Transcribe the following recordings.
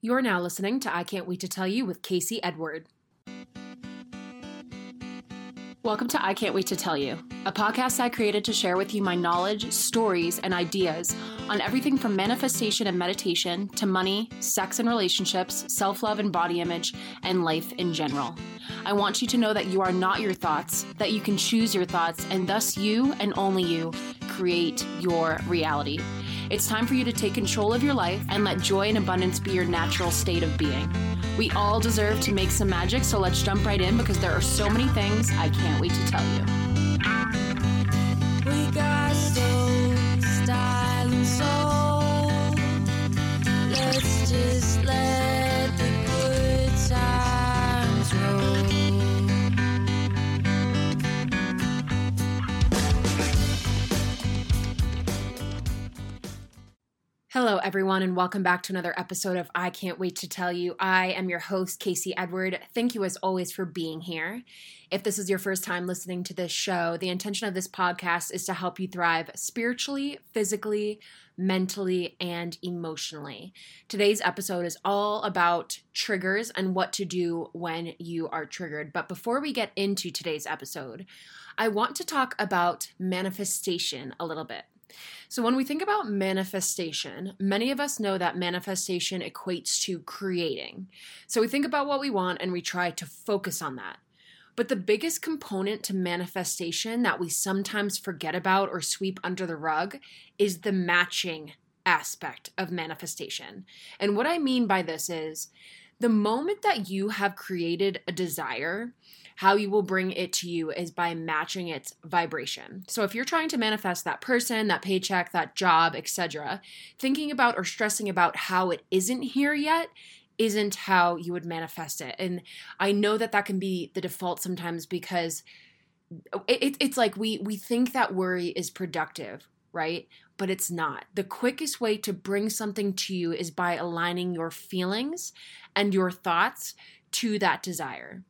You're now listening to I Can't Wait to Tell You with Casey Edward. Welcome to I Can't Wait to Tell You, a podcast I created to share with you my knowledge, stories, and ideas on everything from manifestation and meditation to money, sex and relationships, self love and body image, and life in general. I want you to know that you are not your thoughts, that you can choose your thoughts, and thus you and only you create your reality. It's time for you to take control of your life and let joy and abundance be your natural state of being. We all deserve to make some magic, so let's jump right in because there are so many things I can't wait to tell you. Everyone, and welcome back to another episode of I Can't Wait to Tell You. I am your host, Casey Edward. Thank you, as always, for being here. If this is your first time listening to this show, the intention of this podcast is to help you thrive spiritually, physically, mentally, and emotionally. Today's episode is all about triggers and what to do when you are triggered. But before we get into today's episode, I want to talk about manifestation a little bit. So, when we think about manifestation, many of us know that manifestation equates to creating. So, we think about what we want and we try to focus on that. But the biggest component to manifestation that we sometimes forget about or sweep under the rug is the matching aspect of manifestation. And what I mean by this is the moment that you have created a desire, how you will bring it to you is by matching its vibration. So if you're trying to manifest that person, that paycheck, that job, etc., thinking about or stressing about how it isn't here yet isn't how you would manifest it. And I know that that can be the default sometimes because it, it's like we we think that worry is productive, right? But it's not. The quickest way to bring something to you is by aligning your feelings and your thoughts to that desire.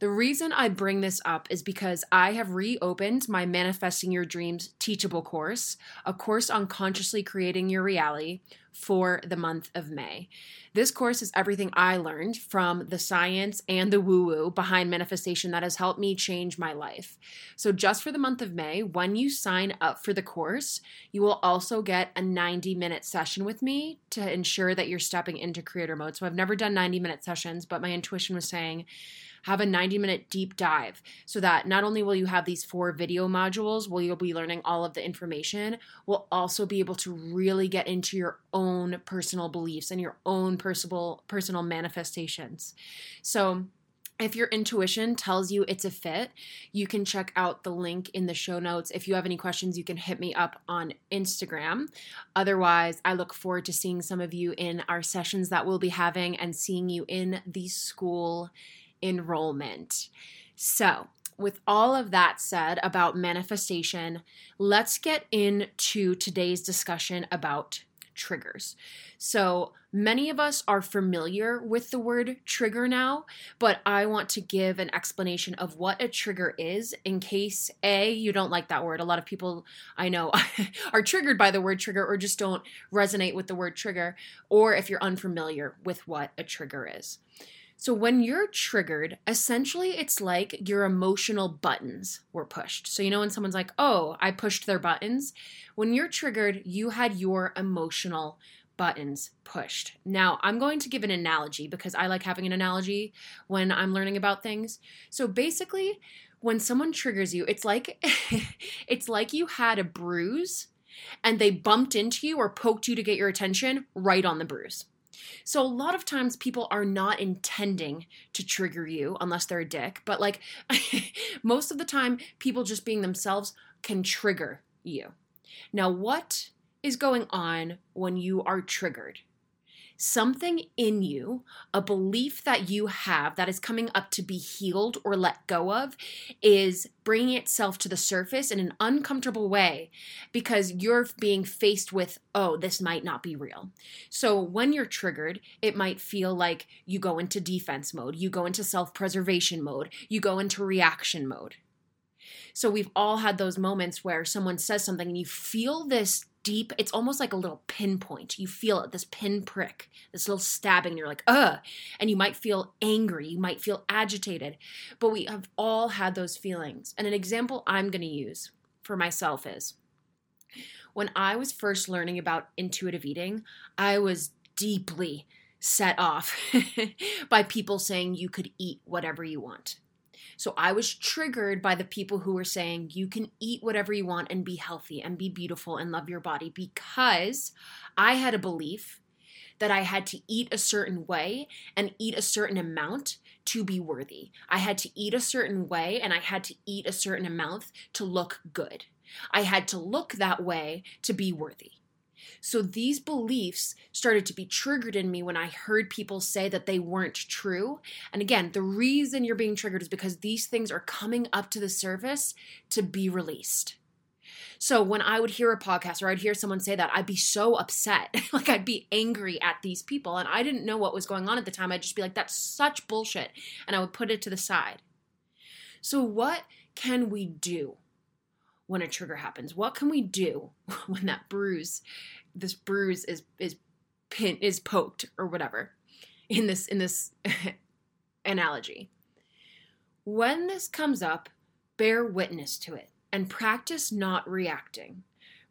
The reason I bring this up is because I have reopened my Manifesting Your Dreams teachable course, a course on consciously creating your reality for the month of May. This course is everything I learned from the science and the woo woo behind manifestation that has helped me change my life. So, just for the month of May, when you sign up for the course, you will also get a 90 minute session with me to ensure that you're stepping into creator mode. So, I've never done 90 minute sessions, but my intuition was saying, have a 90 minute deep dive so that not only will you have these four video modules where you'll be learning all of the information, we'll also be able to really get into your own personal beliefs and your own personal personal manifestations. So if your intuition tells you it's a fit, you can check out the link in the show notes. If you have any questions, you can hit me up on Instagram. Otherwise, I look forward to seeing some of you in our sessions that we'll be having and seeing you in the school enrollment. So, with all of that said about manifestation, let's get into today's discussion about triggers. So, many of us are familiar with the word trigger now, but I want to give an explanation of what a trigger is in case A, you don't like that word. A lot of people I know are triggered by the word trigger or just don't resonate with the word trigger, or if you're unfamiliar with what a trigger is. So, when you're triggered, essentially it's like your emotional buttons were pushed. So, you know, when someone's like, oh, I pushed their buttons, when you're triggered, you had your emotional buttons pushed. Now, I'm going to give an analogy because I like having an analogy when I'm learning about things. So, basically, when someone triggers you, it's like it's like you had a bruise and they bumped into you or poked you to get your attention right on the bruise. So a lot of times people are not intending to trigger you unless they're a dick, but like most of the time people just being themselves can trigger you. Now what is going on when you are triggered? Something in you, a belief that you have that is coming up to be healed or let go of, is bringing itself to the surface in an uncomfortable way because you're being faced with, oh, this might not be real. So when you're triggered, it might feel like you go into defense mode, you go into self preservation mode, you go into reaction mode. So we've all had those moments where someone says something and you feel this deep, it's almost like a little pinpoint. You feel this pin prick, this little stabbing, you're like, ugh. And you might feel angry, you might feel agitated. But we have all had those feelings. And an example I'm going to use for myself is when I was first learning about intuitive eating, I was deeply set off by people saying you could eat whatever you want. So I was triggered by the people who were saying you can eat whatever you want and be healthy and be beautiful and love your body because I had a belief that I had to eat a certain way and eat a certain amount to be worthy. I had to eat a certain way and I had to eat a certain amount to look good. I had to look that way to be worthy. So these beliefs started to be triggered in me when I heard people say that they weren't true. And again, the reason you're being triggered is because these things are coming up to the surface to be released. So when I would hear a podcast or I'd hear someone say that, I'd be so upset. like I'd be angry at these people. And I didn't know what was going on at the time. I'd just be like, that's such bullshit. And I would put it to the side. So, what can we do when a trigger happens? What can we do when that bruise, this bruise is is pin is poked or whatever in this in this analogy? When this comes up, bear witness to it and practice not reacting.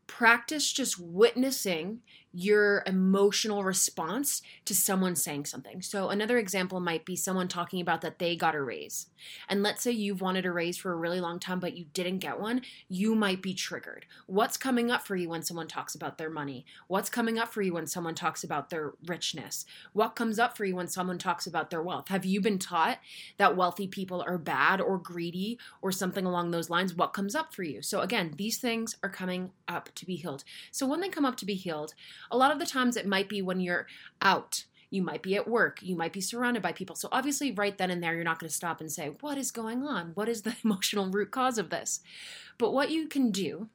Practice just witnessing your emotional response to someone saying something. So, another example might be someone talking about that they got a raise. And let's say you've wanted a raise for a really long time, but you didn't get one, you might be triggered. What's coming up for you when someone talks about their money? What's coming up for you when someone talks about their richness? What comes up for you when someone talks about their wealth? Have you been taught that wealthy people are bad or greedy or something along those lines? What comes up for you? So, again, these things are coming up to be healed. So, when they come up to be healed, a lot of the times it might be when you're out. You might be at work. You might be surrounded by people. So, obviously, right then and there, you're not going to stop and say, What is going on? What is the emotional root cause of this? But what you can do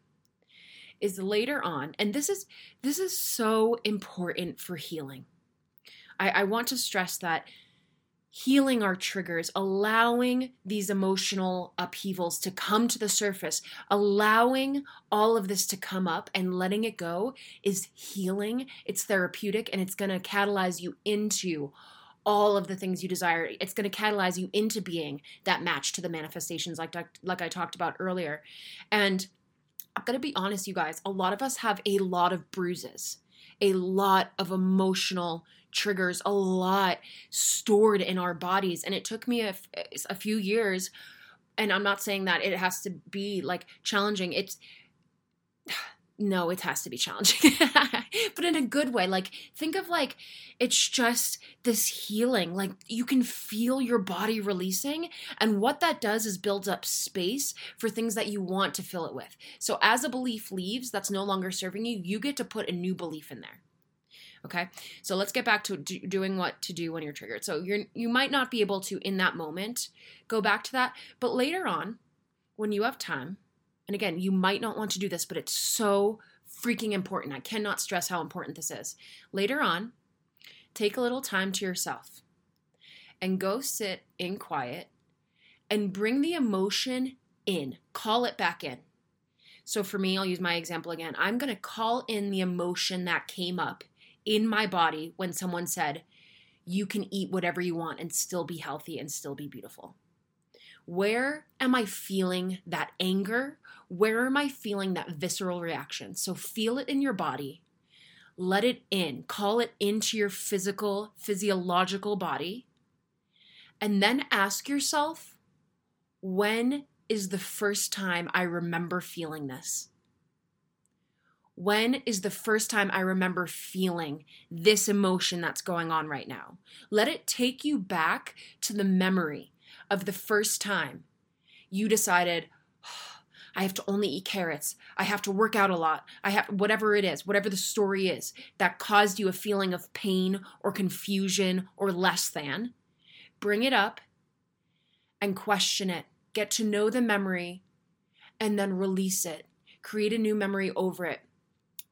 is later on, and this is this is so important for healing. I, I want to stress that healing our triggers, allowing these emotional upheavals to come to the surface, allowing all of this to come up and letting it go is healing. It's therapeutic and it's going to catalyze you into all of the things you desire. It's going to catalyze you into being that match to the manifestations like like I talked about earlier. And I'm going to be honest you guys, a lot of us have a lot of bruises, a lot of emotional triggers a lot stored in our bodies. And it took me a, few years and i'm not saying that it has to be like challenging. It's no it has to be challenging. But in a good way. Like think of like it's just this healing. Like you can feel your body releasing and what that does is builds up space for things that you want to fill it with. So as a belief leaves that's no longer serving you you get to put a new belief in there Okay, so let's get back to do, doing what to do when you're triggered. So you're you might not be able to in that moment go back to that, but later on, when you have time, and again, you might not want to do this, but it's so freaking important. I cannot stress how important this is. Later on, take a little time to yourself and go sit in quiet and bring the emotion in. Call it back in. So for me, I'll use my example again. I'm going to call in the emotion that came up in my body when someone said, You can eat whatever you want and still be healthy and still be beautiful? Where am I feeling that anger? Where am I feeling that visceral reaction? So feel it in your body. Let it in. Call it into your physical, physiological body. And then ask yourself, when is the first time I remember feeling this? When is the first time I remember feeling this emotion that's going on right now? Let it take you back to the memory of the first time you decided, oh, I have to only eat carrots. I have to work out a lot. I have whatever it is, whatever the story is that caused you a feeling of pain or confusion or less than. Bring it up and question it. Get to know the memory and then release it. Create a new memory over it.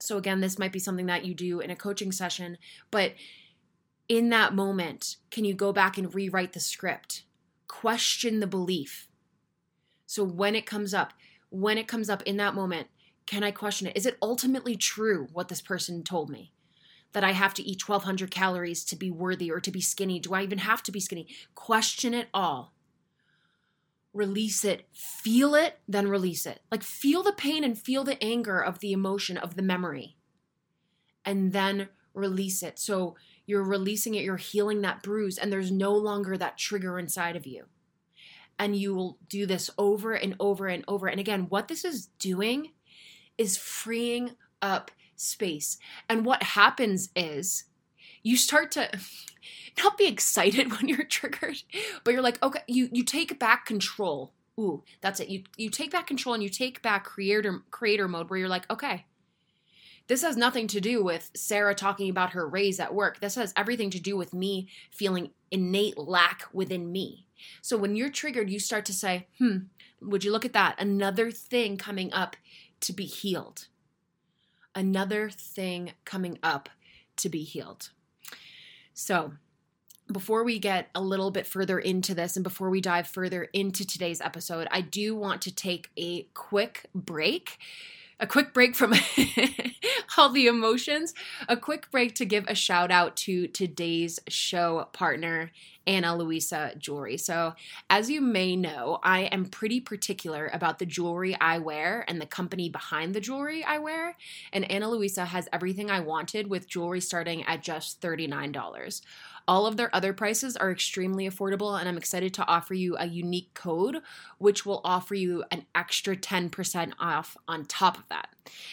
So, again, this might be something that you do in a coaching session, but in that moment, can you go back and rewrite the script? Question the belief. So, when it comes up, when it comes up in that moment, Can I question it? Is it ultimately true what this person told me? That I have to eat 1200 calories to be worthy or to be skinny? Do I even have to be skinny? Question it all. Release it, feel it, then release it. Like feel the pain and feel the anger of the emotion of the memory. And then release it. So you're releasing it, you're healing that bruise, and there's no longer that trigger inside of you. And you will do this over and over and over. And again, what this is doing is freeing up space. And what happens is you start to not be excited when you're triggered, but you're like, okay, you you take back control. Ooh, that's it. You you take back control and you take back creator creator mode where you're like, okay, this has nothing to do with Sarah talking about her raise at work. This has everything to do with me feeling innate lack within me. So when you're triggered, you start to say, hmm, would you look at that? Another thing coming up to be healed. Another thing coming up to be healed. So, before we get a little bit further into this and before we dive further into today's episode, I do want to take a quick break a quick break from all the emotions, a quick break to give a shout out to today's show partner, Ana Luisa Jewelry. So, as you may know, I am pretty particular about the jewelry I wear and the company behind the jewelry I wear. And Ana Luisa has everything I wanted with jewelry starting at just $39. All of their other prices are extremely affordable, and I'm excited to offer you a unique code, which will offer you an extra 10% off on top of that.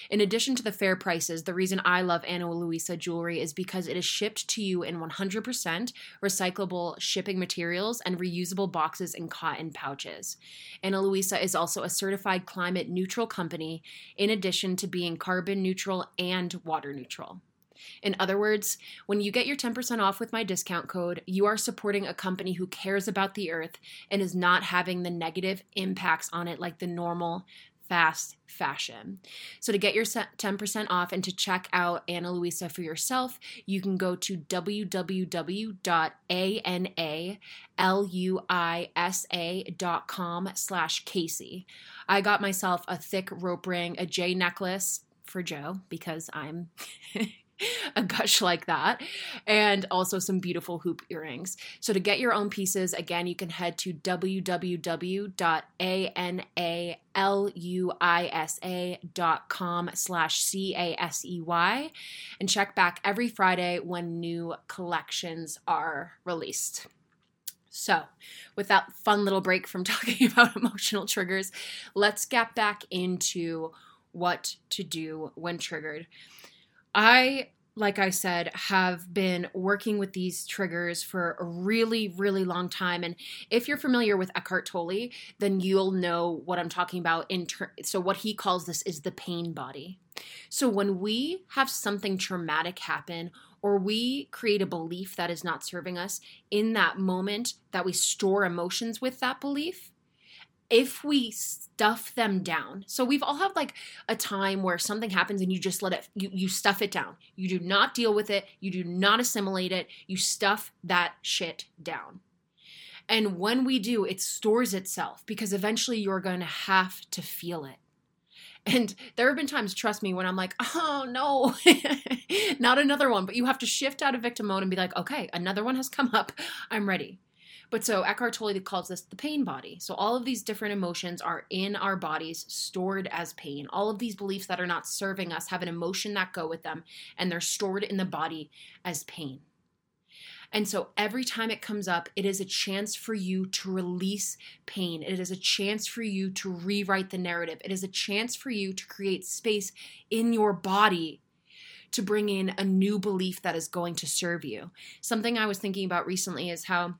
In addition to the fair prices, the reason I love Ana Luisa jewelry is because it is shipped to you in 100% recyclable shipping materials and reusable boxes and cotton pouches. Ana Luisa is also a certified climate neutral company, in addition to being carbon neutral and water neutral. In other words, when you get your 10% off with my discount code, you are supporting a company who cares about the earth and is not having the negative impacts on it like the normal fast fashion. So to get your 10% off and to check out Ana Luisa for yourself, you can go to www.analuisa.com slash Casey. I got myself a thick rope ring, a J necklace for Joe because I'm a gush like that, and also some beautiful hoop earrings. So to get your own pieces, again, you can head to www.analuisa.com slash C-A-S-E-Y and check back every Friday when new collections are released. So, with that fun little break from talking about emotional triggers, let's get back into what to do when triggered. I like I said, have been working with these triggers for a really, really long time. And if you're familiar with Eckhart Tolle, then you'll know what I'm talking about. In ter- so, what he calls this is the pain body. So, when we have something traumatic happen, or we create a belief that is not serving us in that moment that we store emotions with that belief, if we stuff them down. So we've all had like a time where something happens and you just let it you you stuff it down. You do not deal with it, you do not assimilate it, you stuff that shit down. And when we do, it stores itself because eventually you're going to have to feel it. And there have been times, trust me, when I'm like, oh no, not another one. But you have to shift out of victim mode and be like, okay, another one has come up. I'm ready. But so Eckhart Tolle calls this the pain body. So all of these different emotions are in our bodies stored as pain. All of these beliefs that are not serving us have an emotion that go with them and they're stored in the body as pain. And so every time it comes up, it is a chance for you to release pain. It is a chance for you to rewrite the narrative. It is a chance for you to create space in your body to bring in a new belief that is going to serve you. Something I was thinking about recently is how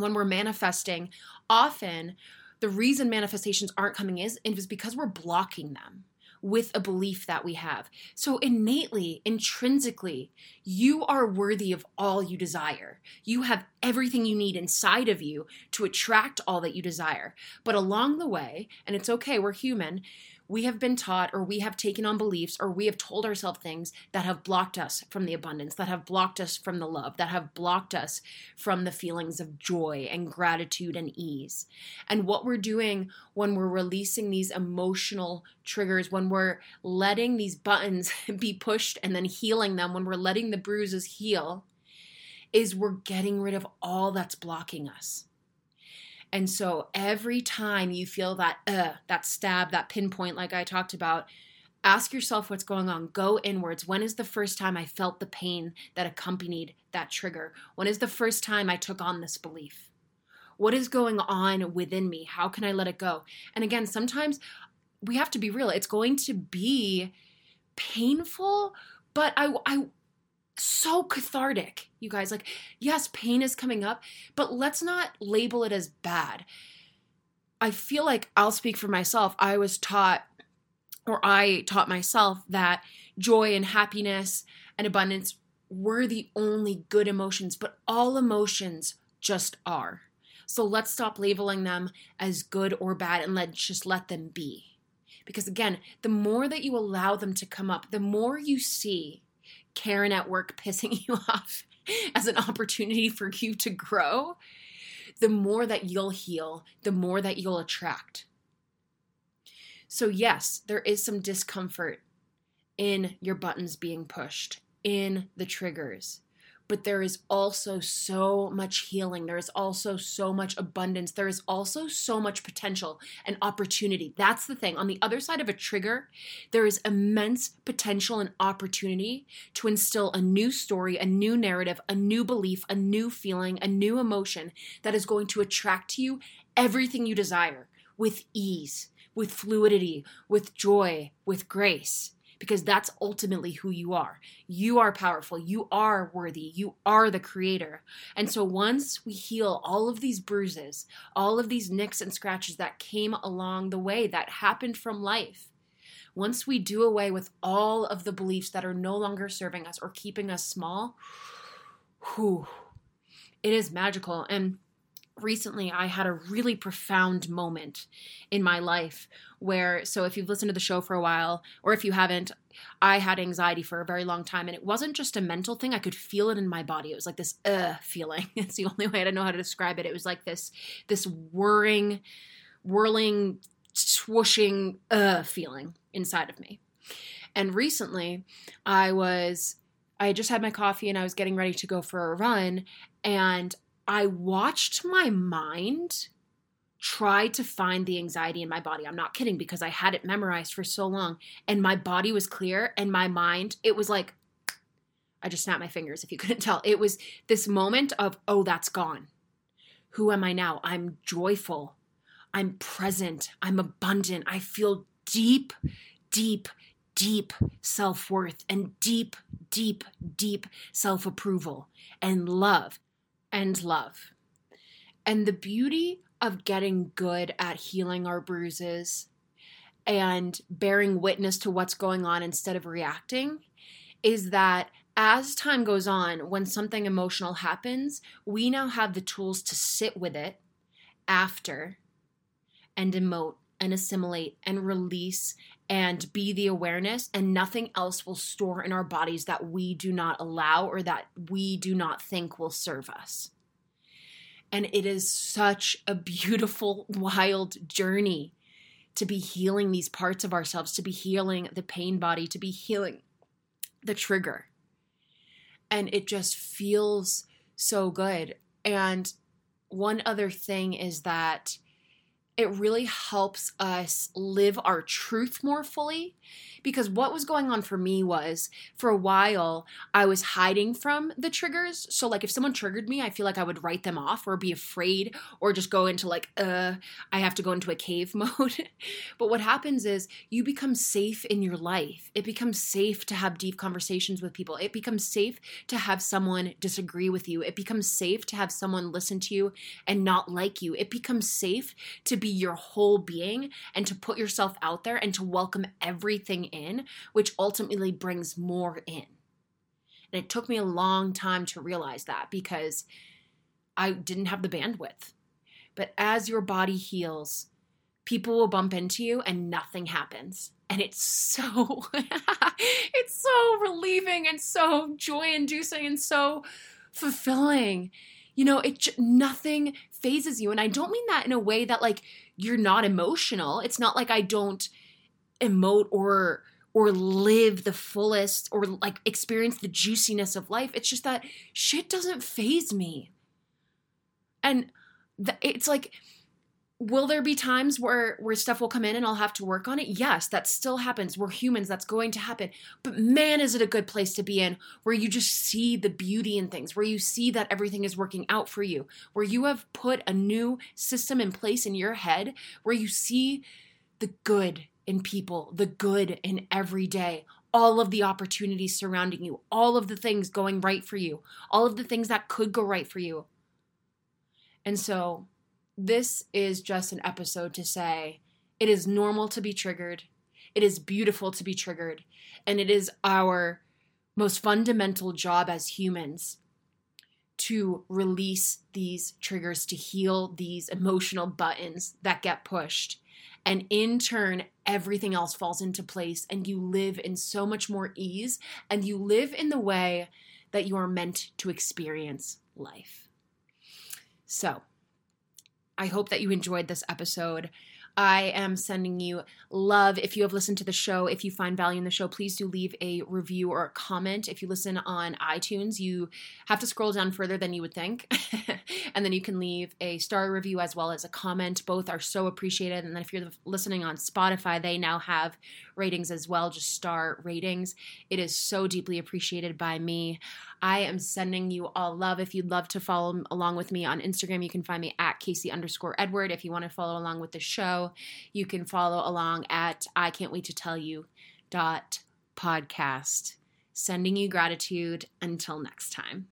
when we're manifesting, often the reason manifestations aren't coming is, is because we're blocking them with a belief that we have. So innately, intrinsically, you are worthy of all you desire. You have everything you need inside of you to attract all that you desire. But along the way, and it's okay, we're human, we have been taught or we have taken on beliefs or we have told ourselves things that have blocked us from the abundance, that have blocked us from the love, that have blocked us from the feelings of joy and gratitude and ease. And what we're doing when we're releasing these emotional triggers, when we're letting these buttons be pushed and then healing them, when we're letting the bruises heal, is we're getting rid of all that's blocking us. And so every time you feel that uh, that stab, that pinpoint, like I talked about, ask yourself what's going on. Go inwards. When is the first time I felt the pain that accompanied that trigger? When is the first time I took on this belief? What is going on within me? How can I let it go? And again, sometimes we have to be real. It's going to be painful, but I, I so cathartic, you guys. Like, yes, pain is coming up, but let's not label it as bad. I feel like I'll speak for myself. I was taught, or I taught myself, that joy and happiness and abundance were the only good emotions, but all emotions just are. So let's stop labeling them as good or bad and let's just let them be. Because again, the more that you allow them to come up, the more you see Karen at work pissing you off as an opportunity for you to grow, the more that you'll heal, the more that you'll attract. So, yes, there is some discomfort in your buttons being pushed, in the triggers but there is also so much healing. There is also so much abundance. There is also so much potential and opportunity. That's the thing. On the other side of a trigger, there is immense potential and opportunity to instill a new story, a new narrative, a new belief, a new feeling, a new emotion that is going to attract to you everything you desire with ease, with fluidity, with joy, with grace because that's ultimately who you are. You are powerful. You are worthy. You are the creator. And so once we heal all of these bruises, all of these nicks and scratches that came along the way that happened from life, once we do away with all of the beliefs that are no longer serving us or keeping us small, whew, it is magical. And recently I had a really profound moment in my life where so if you've listened to the show for a while or if you haven't I had anxiety for a very long time and it wasn't just a mental thing I could feel it in my body. It was like this uh feeling. It's the only way I know how to describe it. It was like this this whirring whirling swooshing uh feeling inside of me. And recently I was I had just had my coffee and I was getting ready to go for a run and I watched my mind try to find the anxiety in my body. I'm not kidding because I had it memorized for so long and my body was clear and my mind, it was like, I just snapped my fingers if you couldn't tell. It was this moment of, oh, that's gone. Who am I now? I'm joyful. I'm present. I'm abundant. I feel deep, deep, deep self worth and deep, deep, deep self approval and love and love. And the beauty of getting good at healing our bruises and bearing witness to what's going on instead of reacting is that as time goes on, when something emotional happens, we now have the tools to sit with it after and emote and assimilate and release and be the awareness, and nothing else will store in our bodies that we do not allow or that we do not think will serve us. And it is such a beautiful, wild journey to be healing these parts of ourselves, to be healing the pain body, to be healing the trigger. And it just feels so good. And one other thing is that it really helps us live our truth more fully. Because what was going on for me was for a while, I was hiding from the triggers. So, like, if someone triggered me, I feel like I would write them off or be afraid or just go into, like, uh, I have to go into a cave mode. but what happens is you become safe in your life. It becomes safe to have deep conversations with people. It becomes safe to have someone disagree with you. It becomes safe to have someone listen to you and not like you. It becomes safe to be your whole being and to put yourself out there and to welcome everything in, which ultimately brings more in. And it took me a long time to realize that because I didn't have the bandwidth. But as your body heals, people will bump into you and nothing happens. And it's so it's so relieving and so joy inducing and so fulfilling. You know, it nothing phases you and I don't mean that in a way that like you're not emotional. It's not like I don't emote or or live the fullest or like experience the juiciness of life. It's just that shit doesn't phase me. And th- it's like will there be times where where stuff will come in and I'll have to work on it? Yes, that still happens. We're humans, that's going to happen. But man, is it a good place to be in where you just see the beauty in things, where you see that everything is working out for you, where you have put a new system in place in your head where you see the good in people, the good in every day, all of the opportunities surrounding you, all of the things going right for you, all of the things that could go right for you. And so this is just an episode to say it is normal to be triggered. It is beautiful to be triggered. And it is our most fundamental job as humans to release these triggers, to heal these emotional buttons that get pushed. And in turn, everything else falls into place, and you live in so much more ease, and you live in the way that you are meant to experience life. So, I hope that you enjoyed this episode. I am sending you love. If you have listened to the show, if you find value in the show, please do leave a review or a comment. If you listen on iTunes, you have to scroll down further than you would think. and then you can leave a star review as well as a comment. Both are so appreciated. And then if you're listening on Spotify, they now have ratings as well, just star ratings. It is so deeply appreciated by me. I am sending you all love. If you'd love to follow along with me on Instagram, you can find me at Casey underscore Edward. If you want to follow along with the show, you can follow along at I can't wait to tell you dot podcast. Sending you gratitude until next time.